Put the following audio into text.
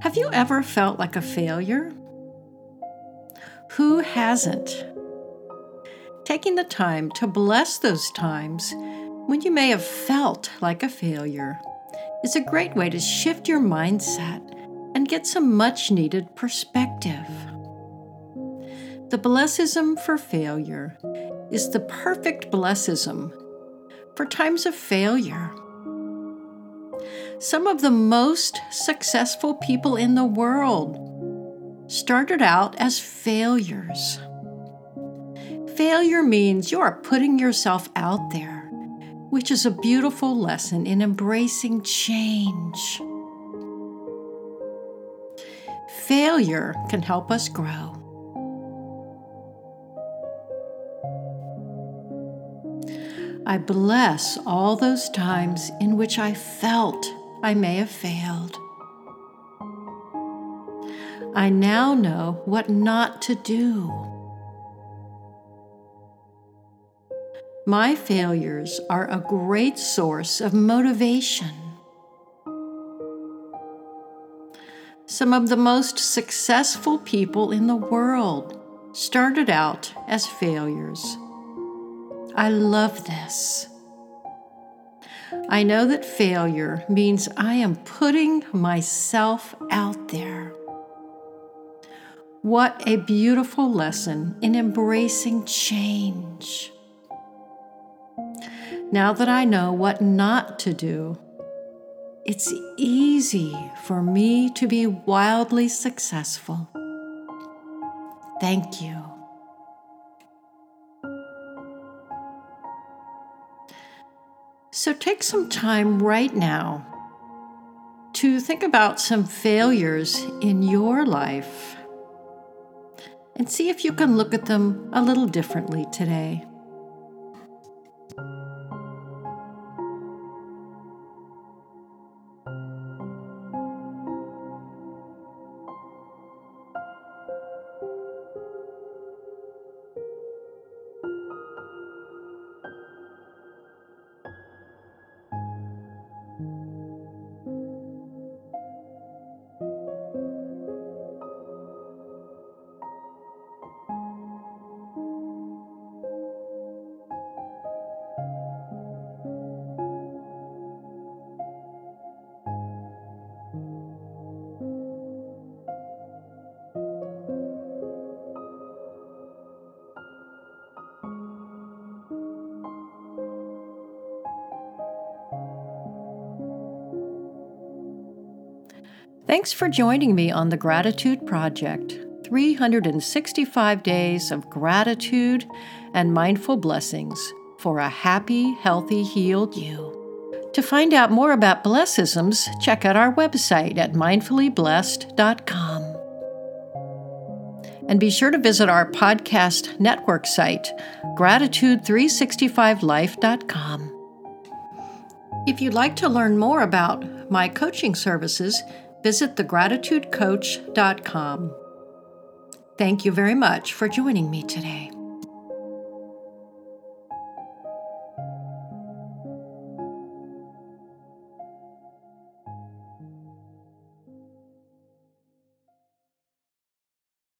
Have you ever felt like a failure? Who hasn't? Taking the time to bless those times when you may have felt like a failure is a great way to shift your mindset and get some much needed perspective. The blessism for failure is the perfect blessism for times of failure. Some of the most successful people in the world started out as failures. Failure means you are putting yourself out there, which is a beautiful lesson in embracing change. Failure can help us grow. I bless all those times in which I felt I may have failed. I now know what not to do. My failures are a great source of motivation. Some of the most successful people in the world started out as failures. I love this. I know that failure means I am putting myself out there. What a beautiful lesson in embracing change. Now that I know what not to do, it's easy for me to be wildly successful. Thank you. So take some time right now to think about some failures in your life and see if you can look at them a little differently today. Thanks for joining me on the Gratitude Project 365 days of gratitude and mindful blessings for a happy, healthy, healed you. To find out more about blessisms, check out our website at mindfullyblessed.com. And be sure to visit our podcast network site, gratitude365life.com. If you'd like to learn more about my coaching services, visit thegratitudecoach.com. Thank you very much for joining me today.